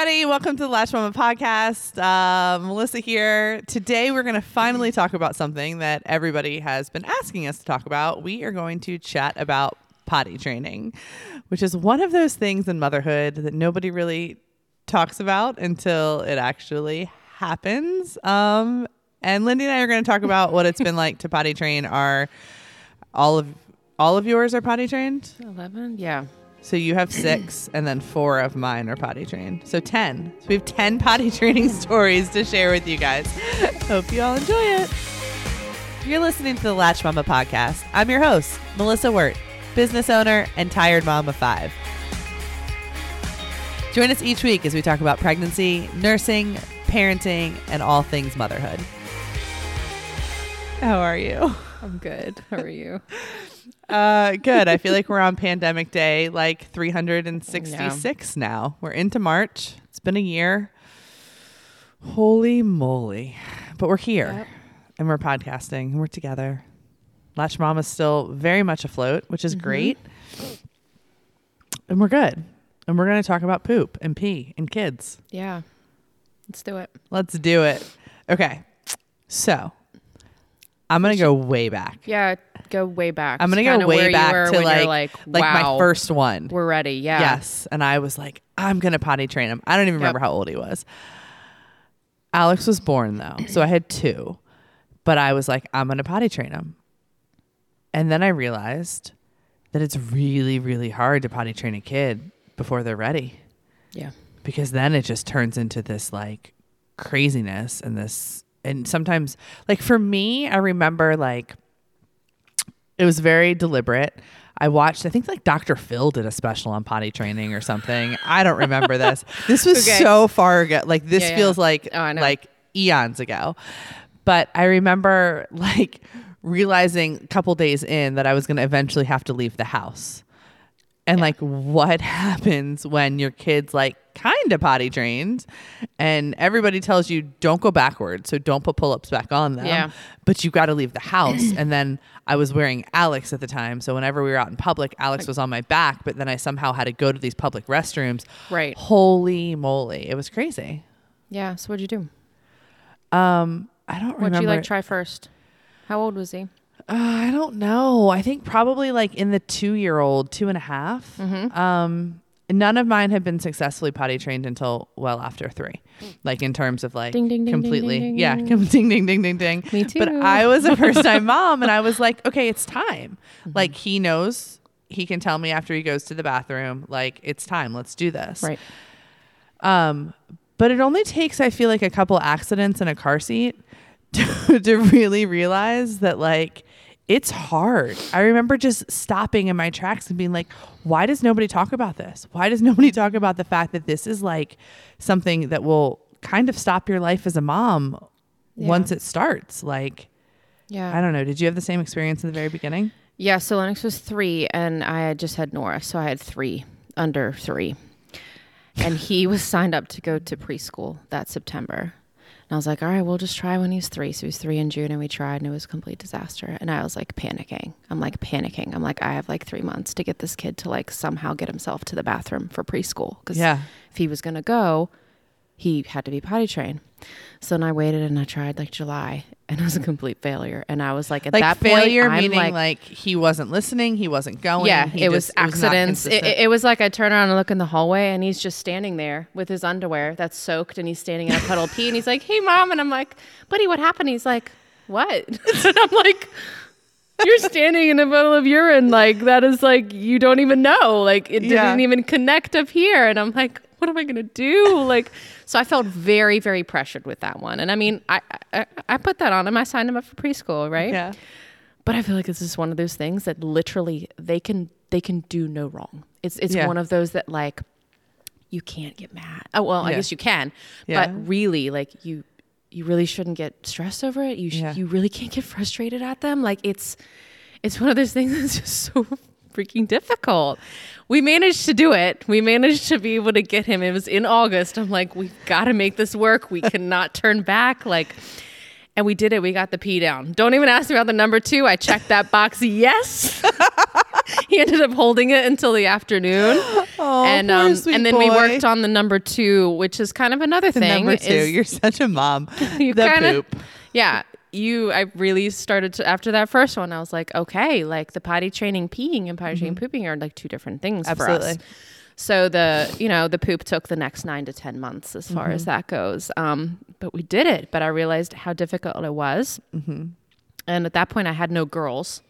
everybody. Welcome to the Latch Mama podcast. Uh, Melissa here. Today, we're going to finally talk about something that everybody has been asking us to talk about. We are going to chat about potty training, which is one of those things in motherhood that nobody really talks about until it actually happens. Um, and Lindy and I are going to talk about what it's been like to potty train our all of all of yours are potty trained. 11? Yeah. So you have six, and then four of mine are potty trained. So 10. So we have 10 potty training stories to share with you guys. Hope you all enjoy it. You're listening to the Latch Mama podcast. I'm your host, Melissa Wirt, business owner and tired mom of five. Join us each week as we talk about pregnancy, nursing, parenting, and all things motherhood. How are you? I'm good. How are you? Uh, good. I feel like we're on pandemic day, like 366 now. We're into March. It's been a year. Holy moly. But we're here Yep. and we're podcasting and we're together. Latch Mom is still very much afloat, which is great. And we're good. And we're going to talk about poop and pee and kids. Yeah. Let's do it. Let's do it. Okay. So I'm going to go way back. Yeah. Go way back. I'm gonna go way back to like like, like my first one. We're ready. Yeah. Yes, and I was like, I'm gonna potty train him. I don't even remember how old he was. Alex was born though, so I had two, but I was like, I'm gonna potty train him. And then I realized that it's really, really hard to potty train a kid before they're ready Yeah. because then it just turns into this like craziness and this and sometimes like for me i remember like it was very deliberate. I watched i think like dr phil did a special on potty training or something. I don't remember this. This was Okay. so far ago. Like this Yeah, yeah. feels like Oh, like eons ago. But i remember like realizing a couple days in that i was going to eventually have to leave the house. And like what happens when your kid's like kind of potty trained and everybody tells you don't go backwards so don't put pull-ups back on them Yeah. but you got to leave the house and then i was wearing alex at the time so whenever we were out in public alex was on my back but then i somehow had to go to these public restrooms Right. holy moly it was crazy Yeah. So what'd you do? um i don't remember. What'd remember you like try first? How old was he? Uh, I don't know. I think probably like in the two year old, two and a half. Mm-hmm. Um, none of mine had been successfully potty trained until well after three, like in terms of like Ding, ding, ding, completely, yeah, ding. ding, ding, ding, ding. Me But. I was a first time mom, and I was like, okay, it's time. Mm-hmm. Like he knows, he can tell me after he goes to the bathroom, like it's time. Let's do this. Right. Um, but it only takes, I feel like, a couple accidents in a car seat to, to really realize that, like, it's hard. I remember just stopping in my tracks and being like, why does nobody talk about this? Why does nobody talk about the fact that this is like something that will kind of stop your life as a mom Yeah. once it starts? Like, Yeah. I don't know. Did you have the same experience in the very beginning? Yeah, so Lennox was three, and I had just had Nora, so I had three under three, and he was signed up to go to preschool that September. And I was like, all right, we'll just try when he's three. So he was three in June, and we tried, and it was a complete disaster. And I was like panicking. I'm like panicking. I'm like, I have like three months to get this kid to like somehow get himself to the bathroom for preschool. Because Yeah. if he was gonna go, he had to be potty trained. So then I waited and I tried like July, and it was a complete failure. And I was like, at Like that failure, point, I'm meaning like, like, he wasn't listening, he wasn't going. yeah, he it was just- not accidents. It, consistent. it was like I turn around and look in the hallway, and he's just standing there with his underwear that's soaked, and he's standing in a puddle of pee, and he's like, "Hey, mom," and I'm like, "Buddy, what happened?" He's like, "What?" and I'm like. You're standing in a puddle of urine, like that is like you don't even know, like it Yeah. didn't even connect up here, and I'm like, what am I gonna do? Like, so I felt very, very pressured with that one, and I mean, I I, I put that on him. I signed him up for preschool, right? yeah. But I feel like this is one of those things that literally they can they can do no wrong. It's it's Yeah. one of those that like you can't get mad. Oh well, I guess you can, Yeah. but really like you you really shouldn't get stressed over it. You sh- Yeah. you really can't get frustrated at them. Like it's it's one of those things that's just so freaking difficult. We managed to do it. We managed to be able to get him. It was in August. I'm like, we've got to make this work. We cannot turn back. Like, And we did it. We got the pee down. Don't even ask me about the number two. I checked that box. Yes. he ended up holding it until the afternoon. Oh, and um, and then we worked on the number two, which is kind of another The thing. number two. is- You're such a mom. you the kinda- poop. Yeah. You, I really started to, after that first one, I was like, okay, like the potty training peeing and potty training pooping are like two different things for Mm-hmm. Absolutely. us. So the, you know, the poop took the next nine to 10 months as far Mm-hmm. as that goes. Um, but we did it. But I realized how difficult it was. Mm-hmm. And at that point, I had no girls.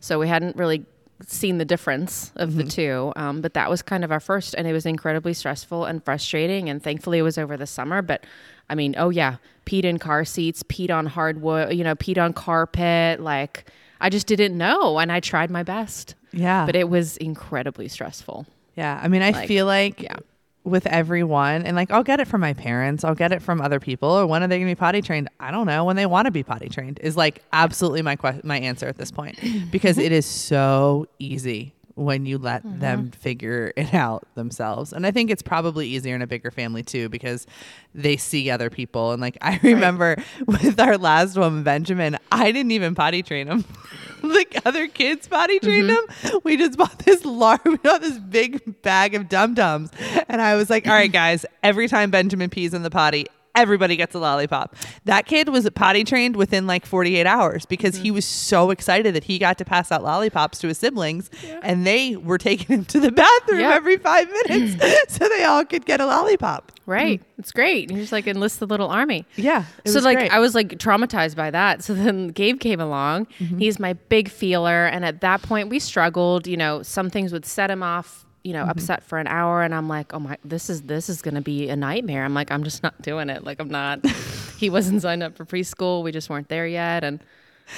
So we hadn't really seen the difference of Mm-hmm. the two. Um, but that was kind of our first, and it was incredibly stressful and frustrating. And thankfully, it was over the summer. But I mean, oh yeah, peed in car seats, peed on hardwood, you know, peed on carpet. Like I just didn't know, and I tried my best, Yeah. but it was incredibly stressful. Yeah, I mean, I Like, feel like yeah. with everyone, and like I'll get it from my parents, I'll get it from other people. Or when are they going to be potty trained? I don't know. When they want to be potty trained is like absolutely my que- my answer at this point because it is so easy when you let Mm-hmm. them figure it out themselves. And I think it's probably easier in a bigger family too because they see other people. And like I remember with our last one, Benjamin, I didn't even potty train him. like other kids potty trained Mm-hmm. him. We just bought this large, we bought this big bag of dum dums, and I was like, "All right, guys, every time Benjamin pees in the potty." Everybody gets a lollipop. That kid was potty trained within like 48 hours because Mm-hmm. he was so excited that he got to pass out lollipops to his siblings and they were taking him to the bathroom Yeah. every five minutes so they all could get a lollipop. Right. It's great. Just like enlist the little army. Yeah. it so like great. I was like traumatized by that. So then Gabe came along. Mm-hmm. He's my big feeler, and at that point we struggled. You know, some things would set him off. You know, Mm-hmm. upset for an hour, and I'm like, oh my, this is this is gonna be a nightmare. I'm like, I'm just not doing it. Like I'm not. he wasn't signed up for preschool. We just weren't there yet, and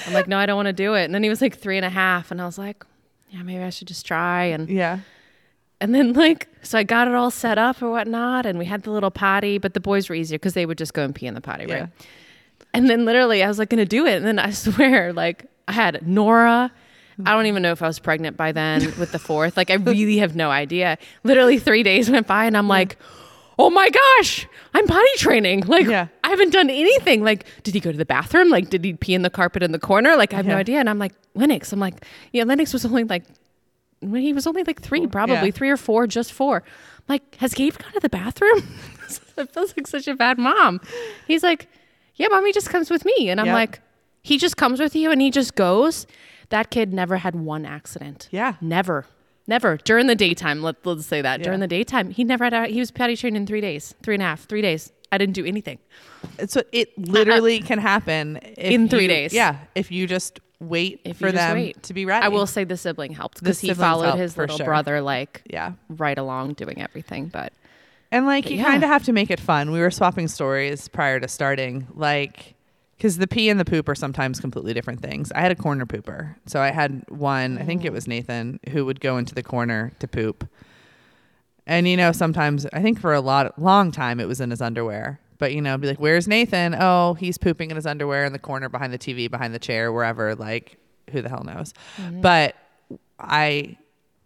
I'm like, no, I don't want to do it. And then he was like three and a half, and I was like, yeah, maybe I should just try. And yeah. and then like, so I got it all set up or whatnot, and we had the little potty, but the boys were easier because they would just go and pee in the potty, Yeah. right? And then literally, I was like, gonna do it, and then I swear, like, I had Nora. I don't even know if I was pregnant by then with the fourth. Like, I really have no idea. Literally, three days went by, and I'm like, oh my gosh, I'm potty training. Like, Yeah. I haven't done anything. Like, did he go to the bathroom? Like, did he pee in the carpet in the corner? Like, I have no idea. And I'm like, Lennox. I'm like, yeah, Lennox was only like when he was only like three, probably Yeah. three or four, just four. I'm like, has Gabe gone to the bathroom? it feels like such a bad mom. He's like, yeah, mommy just comes with me. And I'm Yep. like, he just comes with you and he just goes. That kid never had one accident. Yeah. Never. Never. During the daytime, let, let's say that. During the daytime, he never had, a, he was potty trained in three days, three and a half, three days. I didn't do anything. So it literally can happen if In three you- days. Yeah, if you just wait If for them wait. to be ready. I will say the sibling helped because he followed his little sure. brother like Yeah, right along doing everything. But and like you yeah. kind of have to make it fun. We were swapping stories prior to starting, like because the pee and the poop are sometimes completely different things. I had a corner pooper, so I had one. I think it oh. was Nathan who would go into the corner to poop, and you know sometimes I think for a lot long time it was in his underwear. But you know, be like, "Where's Nathan? Oh, he's pooping in his underwear in the corner behind the TV, behind the chair, wherever. Like, who the hell knows?" Mm-hmm. But I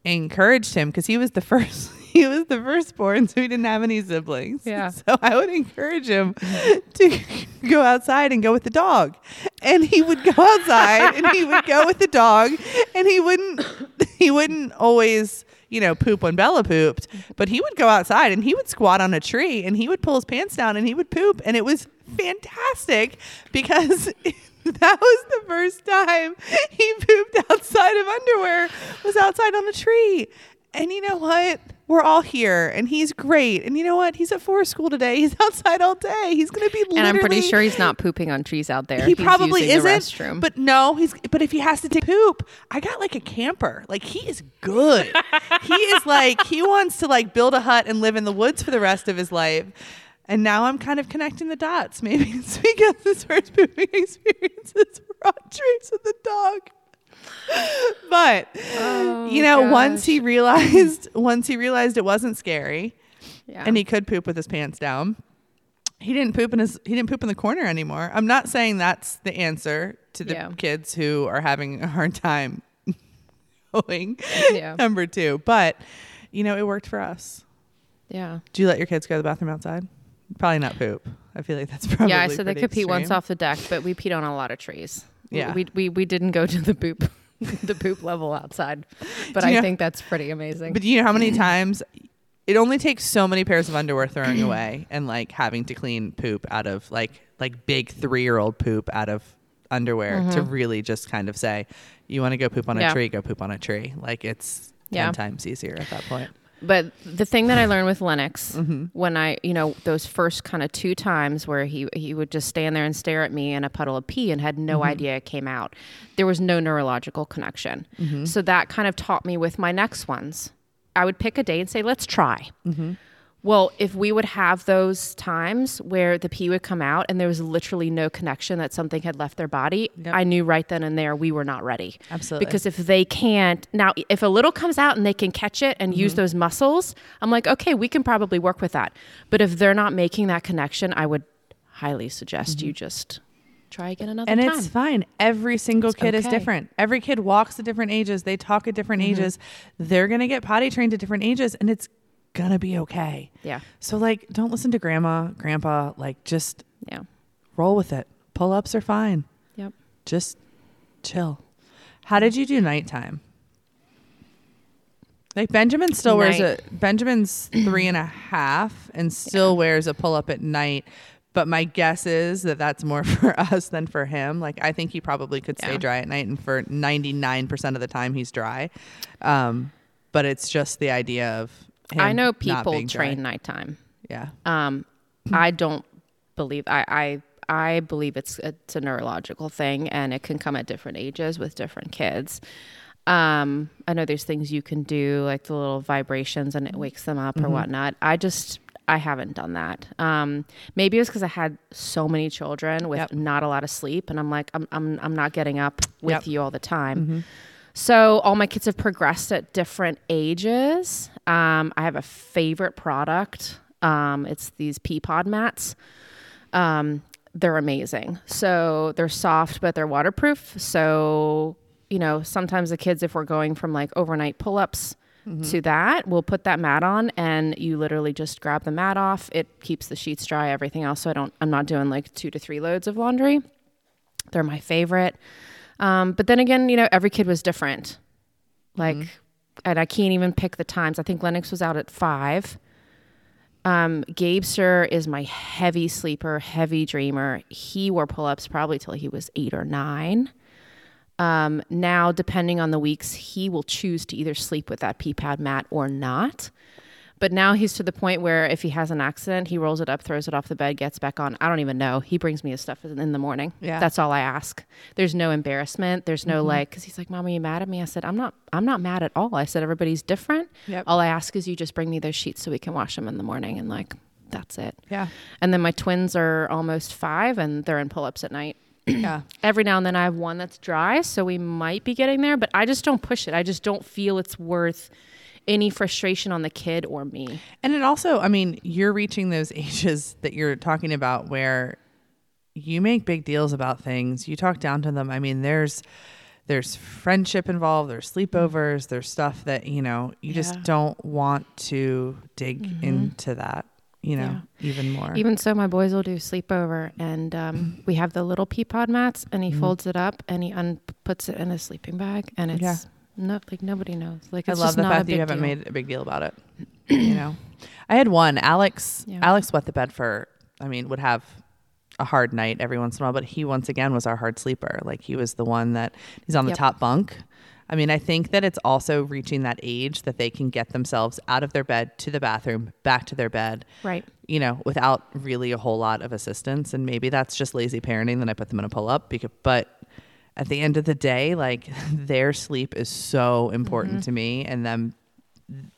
encouraged him because he was the first. He was the firstborn, so he didn't have any siblings. Yeah. So I would encourage him to go outside and go with the dog, and he would go outside and he would go with the dog, and he wouldn't. He wouldn't always. You know, poop when Bella pooped, but he would go outside and he would squat on a tree and he would pull his pants down and he would poop. And it was fantastic because that was the first time he pooped outside of underwear was outside on a tree and you know what we're all here and he's great. And you know what? He's at forest school today. He's outside all day. He's gonna be and I'm pretty sure he's not pooping on trees out there. he He's probably isn't but no he's but if he has to take poop i got like a camper. Like he is good. He is like he wants to like build a hut and live in the woods for the rest of his life. And now i'm kind of connecting the dots. Maybe it's because his first pooping experience is on trees with the dog but you know oh, once he realized once he realized it wasn't scary yeah. and he could poop with his pants down. He didn't poop in his he didn't poop in the corner anymore. I'm not saying that's the answer to the Yeah. kids who are having a hard time going Yeah. number 2, but you know, it worked for us. yeah. Do you let your kids go to the bathroom outside? Probably not poop. I feel like that's probably yeah, I said they could pee once off the deck, but we peed on a lot of trees. We- Yeah. we we we didn't go to the poop the poop level outside, but I know- think that's pretty amazing. But do you know how many times it only takes so many pairs of underwear throwing away and like having to clean poop out of like like big three year old poop out of underwear to really just kind of say, you want to go poop on a Mm-hmm. Yeah. tree, go poop on a tree. Like it's Yeah. ten times easier at that point. But the thing that I learned with Lennox Mm-hmm. when I, you know, those first kind of two times where he he would just stand there and stare at me in a puddle of pee and had no Mm-hmm. idea it came out. There was no neurological connection. Mm-hmm. So that kind of taught me with my next ones. I would pick a day and say, "Let's try." Mm-hmm. Well, if we would have those times where the pee would come out and there was literally no connection that something had left their body, Yep. I knew right then and there we were not ready. Absolutely. Because if they can't, now, if a little comes out and they can catch it and Mm-hmm. use those muscles, I'm like, okay, we can probably work with that. But if they're not making that connection, I would highly suggest you just try again another Mm-hmm. and it's fine. Every single It's kid is different. Every kid walks at different ages. They talk at different Mm-hmm. ages. They're gonna get potty trained at different ages, and it's gonna be okay. yeah. So like, don't listen to grandma, grandpa. Like, just Yeah. roll with it. Pull ups are fine. Yep. Just chill. How did you do nighttime? Like Benjamin still wears a Benjamin's three and a half and still wears a pull up at night. But my guess is that that's more for us than for him. Like I think he probably could stay Yeah. dry at night, and for ninety nine percent of the time he's dry. Um, but it's just the idea of I know people train nighttime. Yeah, Um, I don't believe I, I I believe it's it's a neurological thing, and it can come at different ages with different kids. Um, I know there's things you can do, like the little vibrations, and it wakes them up or whatnot. I just I haven't done that. Um, maybe it was because I had so many children with Yep. not a lot of sleep, and I'm like, I'm I'm I'm not getting up with Yep. you all the time. So all my kids have progressed at different ages. Um, I have a favorite product. Um, it's these pea pod mats. Um, they're amazing. So they're soft, but they're waterproof. So you know, sometimes the kids, if we're going from like overnight pull ups to that, we'll put that mat on, and you literally just grab the mat off. It keeps the sheets dry, everything else. So I don't. I'm not doing like two to three loads of laundry. They're my favorite. Um, but then again, you know, every kid was different. Like, and I can't even pick the times. I think Lennox was out at five. Um, Gabe Sir is my heavy sleeper, heavy dreamer. He wore pull ups probably till he was eight or nine. Um, now, depending on the weeks, he will choose to either sleep with that pee pad mat or not. But now he's to the point where if he has an accident, he rolls it up, throws it off the bed, gets back on. I don't even know. He brings me his stuff in the morning. Yeah. That's all I ask. There's no embarrassment. There's no mm-hmm. like, cause he's like, Mom, are you mad at me? I said, I'm not, I'm not mad at all. I said, everybody's different. Yep. All I ask is you just bring me those sheets so we can wash them in the morning. And like, that's it. yeah, And then my twins are almost five and they're in pull ups at night. yeah. Every now and then I have one that's dry, so we might be getting there, but I just don't push it. I just don't feel it's worth any frustration on the kid or me. And it also, I mean, you're reaching those ages that you're talking about where you make big deals about things. You talk down to them. I mean, there's there's friendship involved, there's sleepovers, there's stuff that, you know, you just don't want to dig into that, you know, even more. Even so, my boys will do sleepover, and um, we have the little pea pod mats, and he Mm-hmm. folds it up and he un- puts it in his sleeping bag, and it's Yeah. No like nobody knows. Like I it's love just the fact that you haven't deal. made a big deal about it. you know, I had one. Alex. Yeah. Alex wet the bed for. I mean, would have a hard night every once in a while, but he once again was our hard sleeper. Like he was the one that he's on the Yep. top bunk. I mean, I think that it's also reaching that age that they can get themselves out of their bed to the bathroom, back to their bed, right. you know, without really a whole lot of assistance. And maybe that's just lazy parenting. Then I put them in a pull up because, but at the end of the day, like their sleep is so important to me and them,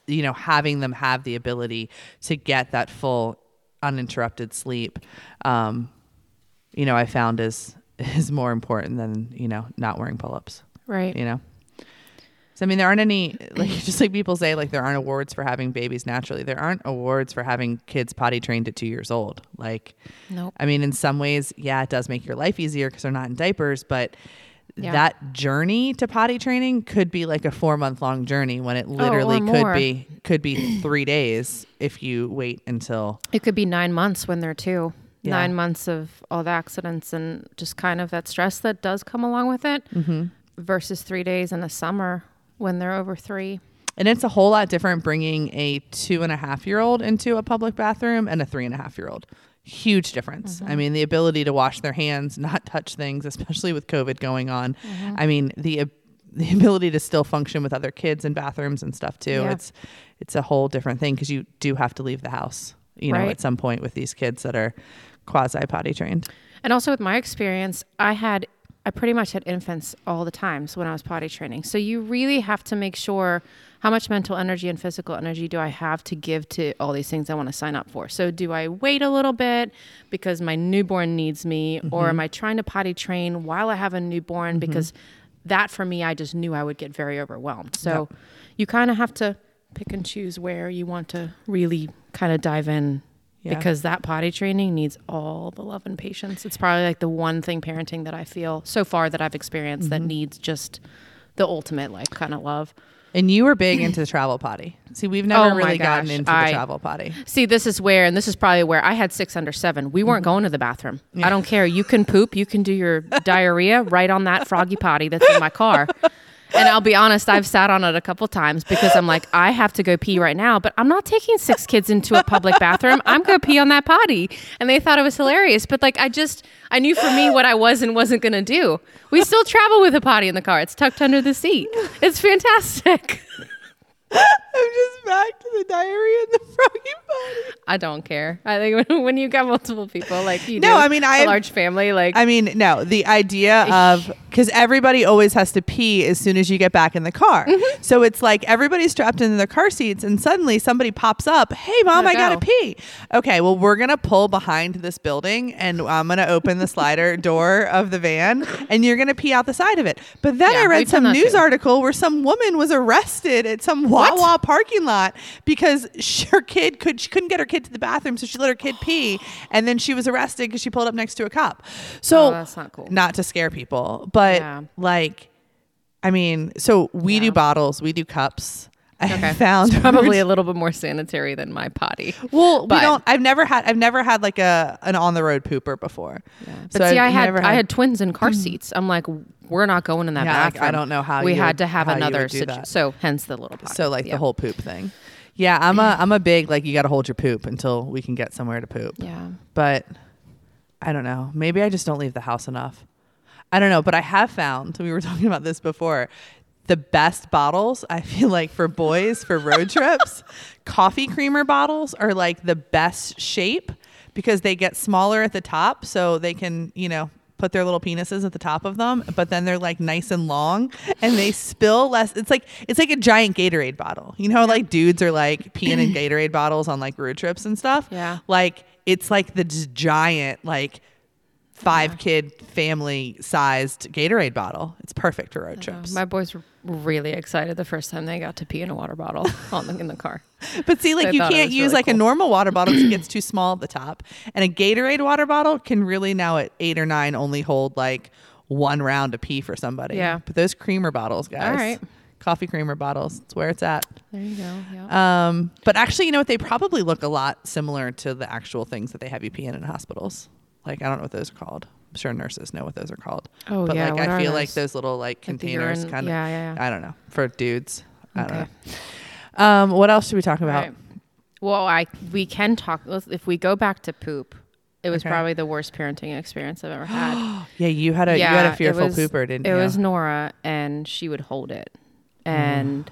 you know, having them have the ability to get that full uninterrupted sleep, um, you know, I found is, is more important than, you know, not wearing pull ups, Right. you know? So I mean, there aren't any like just like people say like there aren't awards for having babies naturally. There aren't awards for having kids potty trained at two years old. Like, Nope. I mean, in some ways, yeah, it does make your life easier because they're not in diapers, but Yeah. that journey to potty training could be like a four month long journey when it literally could Oh, more. be could be three days if you wait until It could be nine months when they're two. Yeah. Nine months of all the accidents and just kind of that stress that does come along with it Mm-hmm. versus three days in the summer when they're over three. And it's a whole lot different bringing a two and a half year old into a public bathroom and a three and a half year old. Huge difference. I mm-hmm. mean, the ability to wash their hands, not touch things, especially with COVID going on. Mm-hmm. I mean, the the ability to still function with other kids in bathrooms and stuff too. Yeah. It's it's a whole different thing because you do have to leave the house, you know, Right. at some point with these kids that are quasi potty trained. And also with my experience, I had I pretty much had infants all the times when I was potty training. So you really have to make sure how much mental energy and physical energy do I have to give to all these things I want to sign up for. So do I wait a little bit because my newborn needs me or am mm-hmm. I trying to potty train while I have a newborn mm-hmm. because that for me I just knew I would get very overwhelmed. So you kind of have to pick and choose where you want to really kind of dive in Yeah. because that potty training needs all the love and patience. It's probably like the one thing parenting that I feel so far that I've experienced that mm-hmm. needs just the ultimate like kind of love. And you were big into the travel potty. See, we've never Oh really gotten into the I- travel potty. See, this is where, and this is probably where I had six under seven. We weren't mm-hmm. going to the bathroom. I don't care. You can poop. You can do your diarrhea right on that froggy potty that's in my car. And I'll be honest, I've sat on it a couple times because I'm like, I have to go pee right now, but I'm not taking six kids into a public bathroom. I'm going to pee on that potty. And they thought it was hilarious. But like, I just, I knew for me what I was and wasn't going to do. We still travel with a potty in the car, it's tucked under the seat. It's fantastic. I'm just back to the diarrhea and the froggy potty. I don't care. I think when, when you got multiple people, like you No, do, I mean, I a large family, like I mean, no, the idea of because everybody always has to pee as soon as you get back in the car. Mm-hmm. So it's like everybody's strapped into their car seats, and suddenly somebody pops up. Hey, mom, Gotta I gotta pee. Okay, well, we're gonna pull behind this building, and I'm gonna open the slider door of the van, and you're gonna pee out the side of it. But then Yeah, I read some news too. article where some woman was arrested at some Wawa parking lot because sh- her kid could she couldn't get her kid to the bathroom, so she let her kid pee, and then she was arrested because she pulled up next to a cop. So Oh, that's not cool. not to scare people, but Yeah. like, I mean, so we do bottles, we do cups. I Okay. found probably a little bit more sanitary than my potty. well, we don't. I've never had. I've never had like a an on the road pooper before. Yeah. But So see, I've I had, never I had twins in car seats. I'm like, we're not going in that Yeah, like, bathroom. I don't know how we you had would- to have another situ- So hence the little potty. So like Yeah. the whole poop thing. Yeah, I'm a I'm a big like you got to hold your poop until we can get somewhere to poop. yeah. But I don't know. Maybe I just don't leave the house enough. I don't know, but I have found we were talking about this before. The best bottles, I feel like for boys for road trips, coffee creamer bottles are like the best shape because they get smaller at the top so they can, you know, put their little penises at the top of them, but then they're like nice and long and they spill less. It's like it's like a giant Gatorade bottle. You know, like dudes are like peeing in Gatorade bottles on like road trips and stuff. Yeah. Like it's like the giant like five kid family sized Gatorade bottle. It's perfect for road trips. My boys were really excited the first time they got to pee in a water bottle on the, in the car. but see, like you can't use really like a normal water bottle because it gets too small at the top. And a Gatorade water bottle can really now at eight or nine only hold like one round of pee for somebody. Yeah. But those creamer bottles, guys. All right. Coffee creamer bottles. It's where it's at. There you go. Yeah. Um, but actually, you know what? They probably look a lot similar to the actual things that they have you pee in in hospitals. Like I don't know what those are called. I'm sure nurses know what those are called. Oh, but yeah, like what I feel like those? those little like containers urine- kind of. yeah, yeah, yeah. I don't know for dudes. I don't Okay. know. Um, what else should we talk about? Right. Well, I we can talk if we go back to poop. It was Okay. probably the worst parenting experience I've ever had. Yeah, you had a you had a fearful was, pooper, didn't it you? It was Nora, and she would hold it, and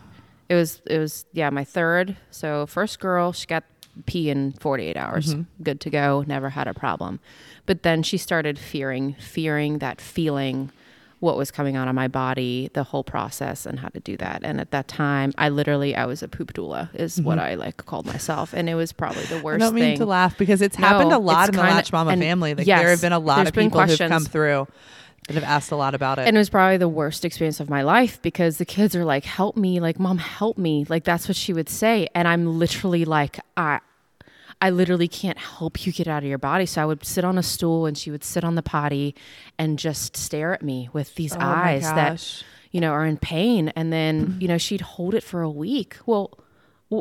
it was it was yeah my third. So first girl, she got pee in forty eight hours, Mm-hmm. good to go, never had a problem. But then she started fearing, fearing that feeling. What was coming out of my body, the whole process, and how to do that. And at that time, I literally, I was a poop doula, is what I like called myself, and it was probably the Mm-hmm. I worst don't mean thing. to laugh because it's No, happened a lot in the Latch Mama family. Like yes, there have been a lot of people who've come through that have asked a lot about it. And it was probably the worst experience of my life because the kids are like, "Help me!" Like, "Mom, help me!" Like that's what she would say, and I'm literally like, "I, I literally can't help you get out of your body. So I would sit on a stool and she would sit on the potty and just stare at me with these Oh eyes that, you know, are in pain. And then, you know, she'd hold it for a week. Well,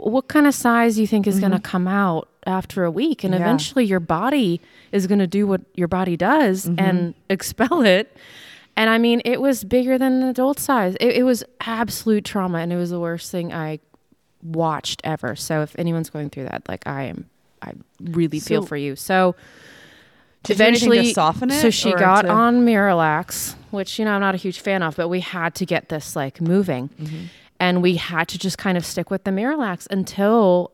what kind of size you think is going to come out after a week? And Mm-hmm. Yeah. eventually your body is going to do what your body does Mm-hmm. and expel it. And I mean, it was bigger than an adult size. It, it was absolute trauma, and it was the worst thing I watched ever. So if anyone's going through that, like I am, I really feel for you. So eventually, soften it, so she got to- on Miralax, which you know I'm not a huge fan of, but we had to get this like moving, Mm-hmm. And we had to just kind of stick with the Miralax until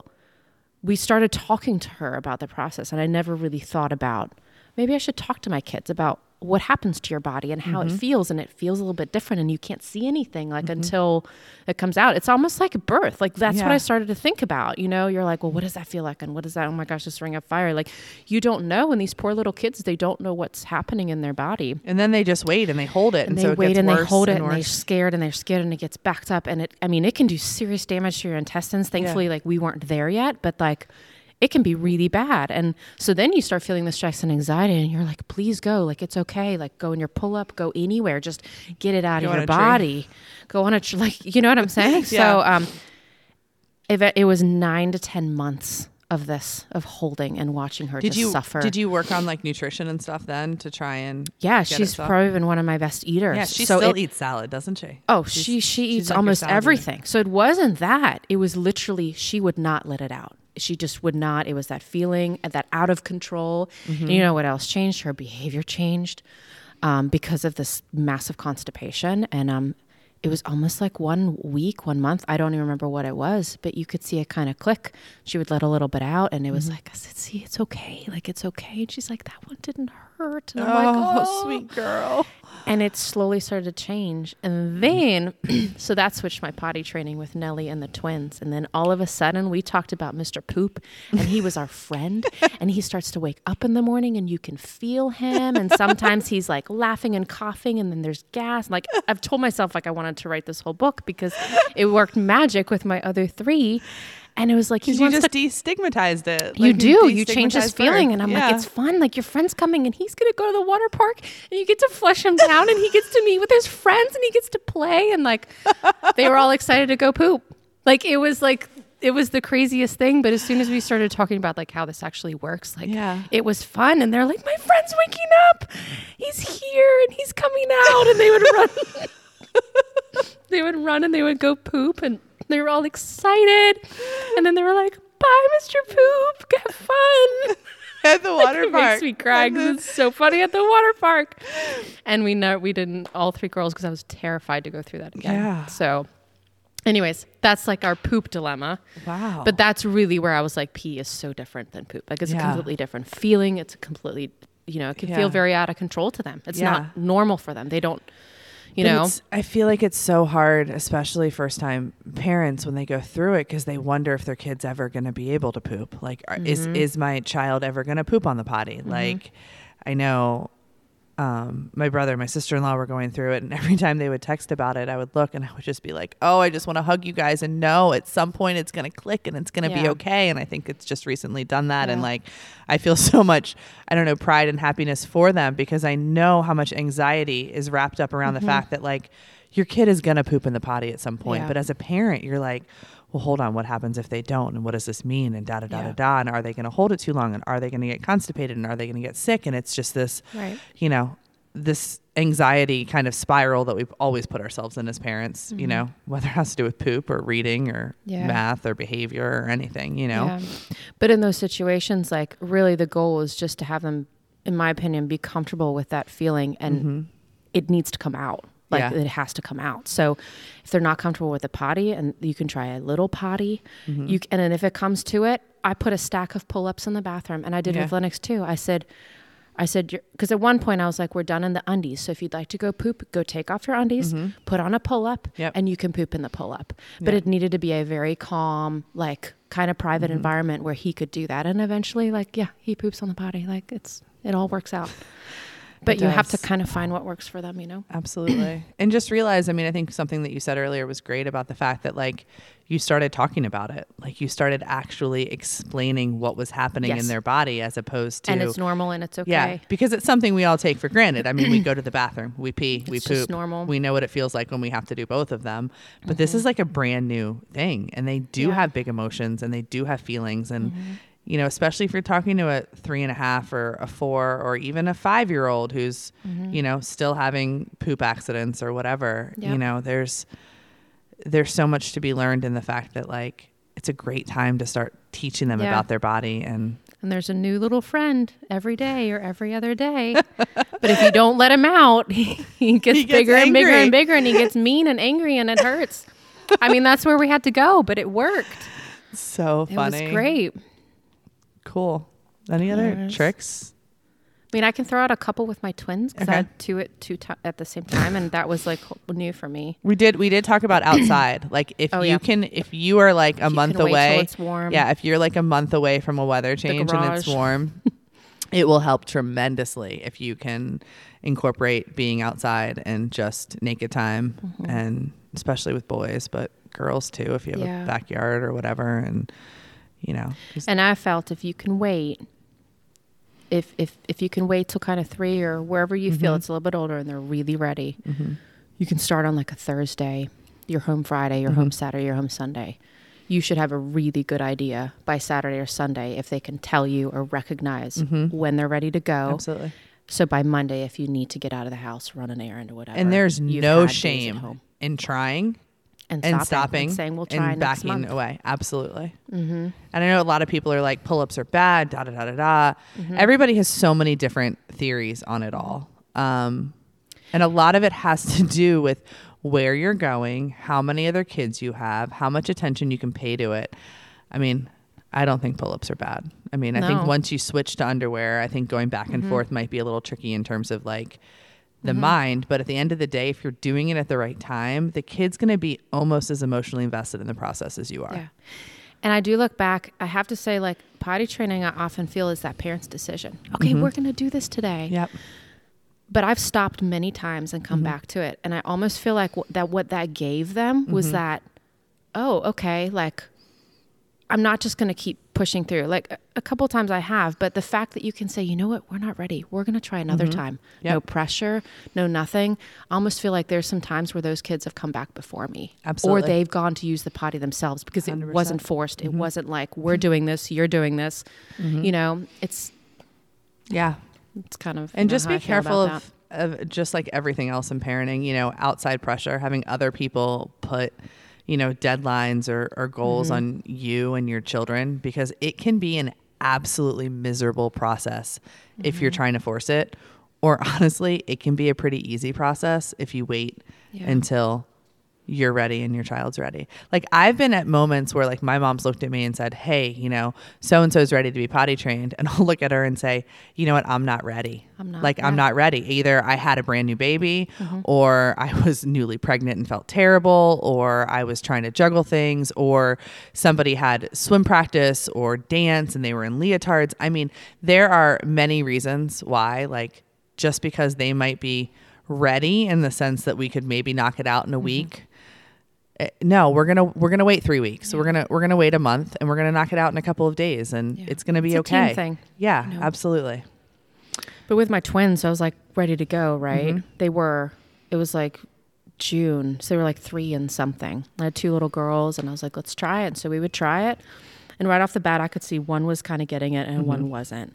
we started talking to her about the process. And I never really thought about maybe I should talk to my kids about what happens to your body and how Mm-hmm. it feels and it feels a little bit different and you can't see anything like until it comes out. It's almost like birth. Like that's what i started to think about you know? You're like well what does that feel like? And what is that? Oh my gosh this ring of fire. Like you don't know and these poor little kids they don't know what's happening in their body. And then they just wait and they hold it, and, and they so it wait gets and they hold it and and they're scared and they're scared and it gets backed up and it i mean it can do serious damage to your intestines. Thankfully like we weren't there yet but like it can be really bad and so then you start feeling the stress and anxiety and you're like please go like it's okay like go in your pull up go anywhere just get it out Go of your a tree. body go on a tr- like you know what i'm saying so um it, it was nine to ten months of this of holding and watching her Did you suffer did you work on like nutrition and stuff then to try and yeah she's probably been one of my best eaters yeah she so still it- eats salad doesn't she? Oh, She's- she she eats like almost salad eater. everything. So it wasn't that. It was literally she would not let it out. She just would not. It was that feeling, that out of control. Mm-hmm. You know what else changed? Her behavior changed um, because of this massive constipation, and um, it was almost like one week, one month. I don't even remember what it was, but you could see it kind of click. She would let a little bit out, and it Mm-hmm. was like, I said, "See, it's okay. Like it's okay." And she's like, "That one didn't hurt." And I'm Oh, like, "Oh, sweet girl. and it slowly started to change. And then so that switched my potty training with nellie and the twins. And then all of a sudden we talked about mr poop and he was our friend. And he starts to wake up in the morning and you can feel him. And sometimes he's like laughing and coughing and then there's gas. Like i've told myself like i wanted to write this whole book because it worked magic with my other three and it was like he You just to destigmatized it. you do. You change his feeling. birth. And I'm Yeah. like, it's fun. Like your friend's coming and he's going to go to the water park and you get to flush him down and he gets to meet with his friends and he gets to play. And like, they were all excited to go poop. Like it was like, it was the craziest thing. But as soon as we started talking about like how this actually works, like Yeah. it was fun. And they're like, my friend's waking up. He's here and he's coming out. And they would run. they would run and they would go poop and they were all excited. And then they were like, bye, Mr. Poop. Have fun. at the water it park. makes me cry because it's so funny at the water park. And we know we didn't all three girls because I was terrified to go through that again. Yeah. So, anyways, that's like our poop dilemma. wow. But that's really where I was like, pee is so different than poop. Like it's Yeah. a completely different feeling. It's a completely, you know, it can Yeah. feel very out of control to them. It's Yeah. not normal for them. They don't, you But know. I feel like it's so hard, especially first time parents when they go through it because they wonder if their kid's ever going to be able to poop. Like, is Mm-hmm. is my child ever going to poop on the potty? Like, I know um, my brother and my sister in law were going through it, and every time they would text about it, I would look and I would just be like, "Oh, I just want to hug you guys and know at some point it's going to click and it's going to be okay." And I think it's just recently done that, and like, I feel so much, I don't know, pride and happiness for them because I know how much anxiety is wrapped up around the fact that like your kid is going to poop in the potty at some point, Yeah. but as a parent, you're like. Well, hold on. What happens if they don't? And what does this mean? And da da da da Yeah. da. And are they going to hold it too long? And are they going to get constipated? And are they going to get sick? And it's just this Right. you know, this anxiety kind of spiral that we've always put ourselves in as parents, you know, whether it has to do with poop or reading or Mm-hmm. Yeah. math or behavior or anything, you know. Yeah. But in those situations, like really the goal is just to have them, in my opinion, be comfortable with that feeling and it needs to come out. Like Mm-hmm. Yeah. it has to come out. So if they're not comfortable with the potty and you can try a little potty, Mm-hmm. you c- and then if it comes to it, I put a stack of pull-ups in the bathroom and I did Yeah. with Lennox too. I said, I said, because at one point I was like, we're done in the undies. So if you'd like to go poop, go take off your undies, put on a pull up, Mm-hmm. Yep. and you can poop in the pull up. But Yep. it needed to be a very calm, like kind of private Mm-hmm. environment where he could do that. And eventually, like, yeah, he poops on the potty. Like it's, it all works out. But you have to kind of find what works for them, you know? Absolutely. and just realize, I mean, I think something that you said earlier was great about the fact that like you started talking about it. Like you started actually explaining what was happening in their body as opposed to And it's normal and it's okay. Yeah, because it's something we all take for granted. I mean, we go to the bathroom, we pee, we It's just poop. normal. We know what it feels like when we have to do both of them. But this is like a brand new thing, and they do Yeah. have big emotions and they do have feelings. And Mm-hmm. You know, especially if you're talking to a three and a half or a four or even a five year old who's mm-hmm. you know still having poop accidents or whatever. You know, there's there's so much to be learned in the fact that like it's a great time to start teaching them Yeah. about their body and And there's a new little friend every day or every other day. but if you don't let him out, he gets, He gets bigger and bigger and bigger and he gets mean and angry and it hurts. I mean, that's where we had to go, but it worked. so It funny. was great. Cool. Any other Yes. tricks? I mean, I can throw out a couple with my twins because Okay. I had two at two ti at the same time, and that was like new for me. We did we did talk about outside. like if Oh, you yeah. can if you are like a you month can wait till away. it's warm. Yeah, if you're like a month away from a weather change and it's garage. warm, it will help tremendously if you can incorporate being outside and just naked time Mm-hmm. and especially with boys, but girls too if you have Yeah. a backyard or whatever and you know. And I felt if you can wait, if if if you can wait till kind of three or wherever you feel Mhm. it's a little bit older and they're really ready, Mhm. you can start on like a Thursday. You're home Friday. You're Mhm. home Saturday. You're home Sunday. You should have a really good idea by Saturday or Sunday if they can tell you or recognize Mhm. when they're ready to go. Absolutely. So by Monday, if you need to get out of the house, run an errand or whatever, And there's no had days at shame in trying and, and stopping, stopping and saying we'll try and backing month. away. Absolutely. Mm-hmm. And I know a lot of people are like pull ups are bad, da da da da da. Mm-hmm. Everybody has so many different theories on it all. Um, and a lot of it has to do with where you're going, how many other kids you have, how much attention you can pay to it. I mean, I don't think pull ups are bad. I mean, I think No. Mm-hmm. once you switch to underwear, I think going back and forth might be a little tricky in terms of like the mind. But at the end of the day, if you're doing it at the right time, the kid's going to be almost as emotionally invested in the process as you are. Yeah. And I do look back, I have to say, like, potty training, I often feel is that parent's decision. Okay, Mhm. we're going to do this today. Yep. But I've stopped many times and come Mhm. back to it. And I almost feel like wh- that what that gave them was Mhm. that, oh, okay, like, I'm not just going to keep pushing through. Like, a, a couple times I have, but the fact that you can say, you know what, we're not ready. We're going to try another Mhm. time. No pressure, no nothing. I almost feel like there's some times where those kids have come back before me. Absolutely. Or they've gone to use the potty themselves because it 100%. wasn't forced. It Mhm. wasn't like we're doing this, you're doing this. Mhm. You know, it's Yeah. it's kind of and just be careful of, of just like everything else in parenting you know outside pressure having other people put you know deadlines or, or goals Mhm. on you and your children because it can be an absolutely miserable process if you're Mhm. trying to force it or honestly it can be a pretty easy process if you wait Yeah. until you're ready and your child's ready. Like I've been at moments where like my mom's looked at me and said, "Hey, you know, so and so's ready to be potty trained." And I'll look at her and say, "You know what? I'm not ready. I'm not, like I'm not ready. Either I had a brand new baby Mhm. or I was newly pregnant and felt terrible or I was trying to juggle things or somebody had swim practice or dance and they were in leotards. I mean, there are many reasons why like just because they might be ready in the sense that we could maybe knock it out in a week eh, no we're gonna we're gonna wait three weeks Yeah. we're gonna we're gonna wait a month and we're gonna knock it out in a couple of days and Yeah. it's gonna be It's okay thing. yeah know? absolutely But with my twins, I was like ready to go, right? Mhm. They were, it was like June. So they were like three and something. I had two little girls and I was like, let's try it. So we would try it. And right off the bat, I could see one was kind of getting it and Mhm. one wasn't.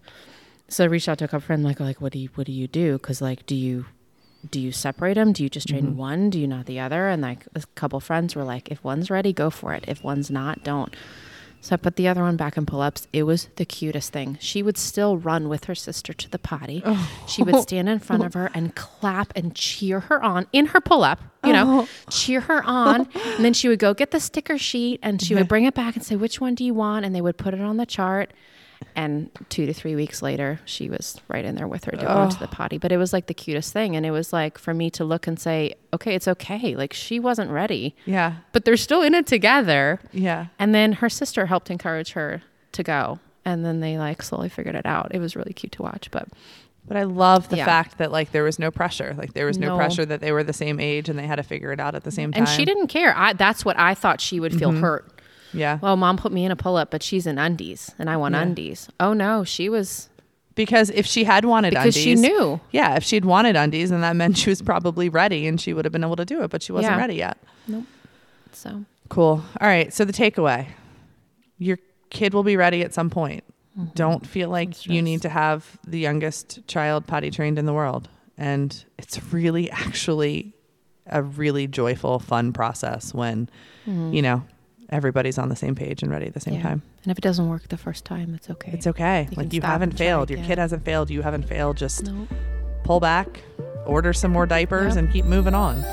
So I reached out to a couple friends, like, like, what do you, what do you do? Cause like, do you, do you separate them? Do you just train Mhm. one? Do you not the other? And like a couple friends were like, if one's ready, go for it. If one's not, don't. So I put the other one back in pull ups. It was the cutest thing. She would still run with her sister to the potty. She would stand in front of her and clap and cheer her on in her pull up, you know, cheer her on. And then she would go get the sticker sheet and she would bring it back and say, which one do you want? And they would put it on the chart. And two to three weeks later, she was right in there with her to go to the potty. But it was like the cutest thing. And it was like for me to look and say, okay, it's okay. Like she wasn't ready, yeah but they're still in it together. yeah And then her sister helped encourage her to go. And then they like slowly figured it out. It was really cute to watch. But But I love the Yeah. fact that like there was no pressure. Like there was no, No. pressure that they were the same age and they had to figure it out at the same time. And she didn't care. I, that's what I thought she would feel Mm-hmm. hurt. Yeah. Well, mom put me in a pull up, but she's in undies and I want Yeah. undies. Oh no, she was because if she had wanted because undies, she knew. Yeah, if she'd wanted undies, then that meant she was probably ready and she would have been able to do it, but she wasn't Yeah. ready yet. Nope. So Cool. All right. So the takeaway your kid will be ready at some point. Mm-hmm. Don't feel like you need to have the youngest child potty trained in the world. And it's really actually a really joyful, fun process when, you know, everybody's on the same page and ready at the same yeah. time. And if it doesn't work the first time, it's okay. It's okay. You like you haven't failed. Your kid hasn't failed. You haven't failed. Just no. pull back, order some more diapers, Yep. and keep moving on.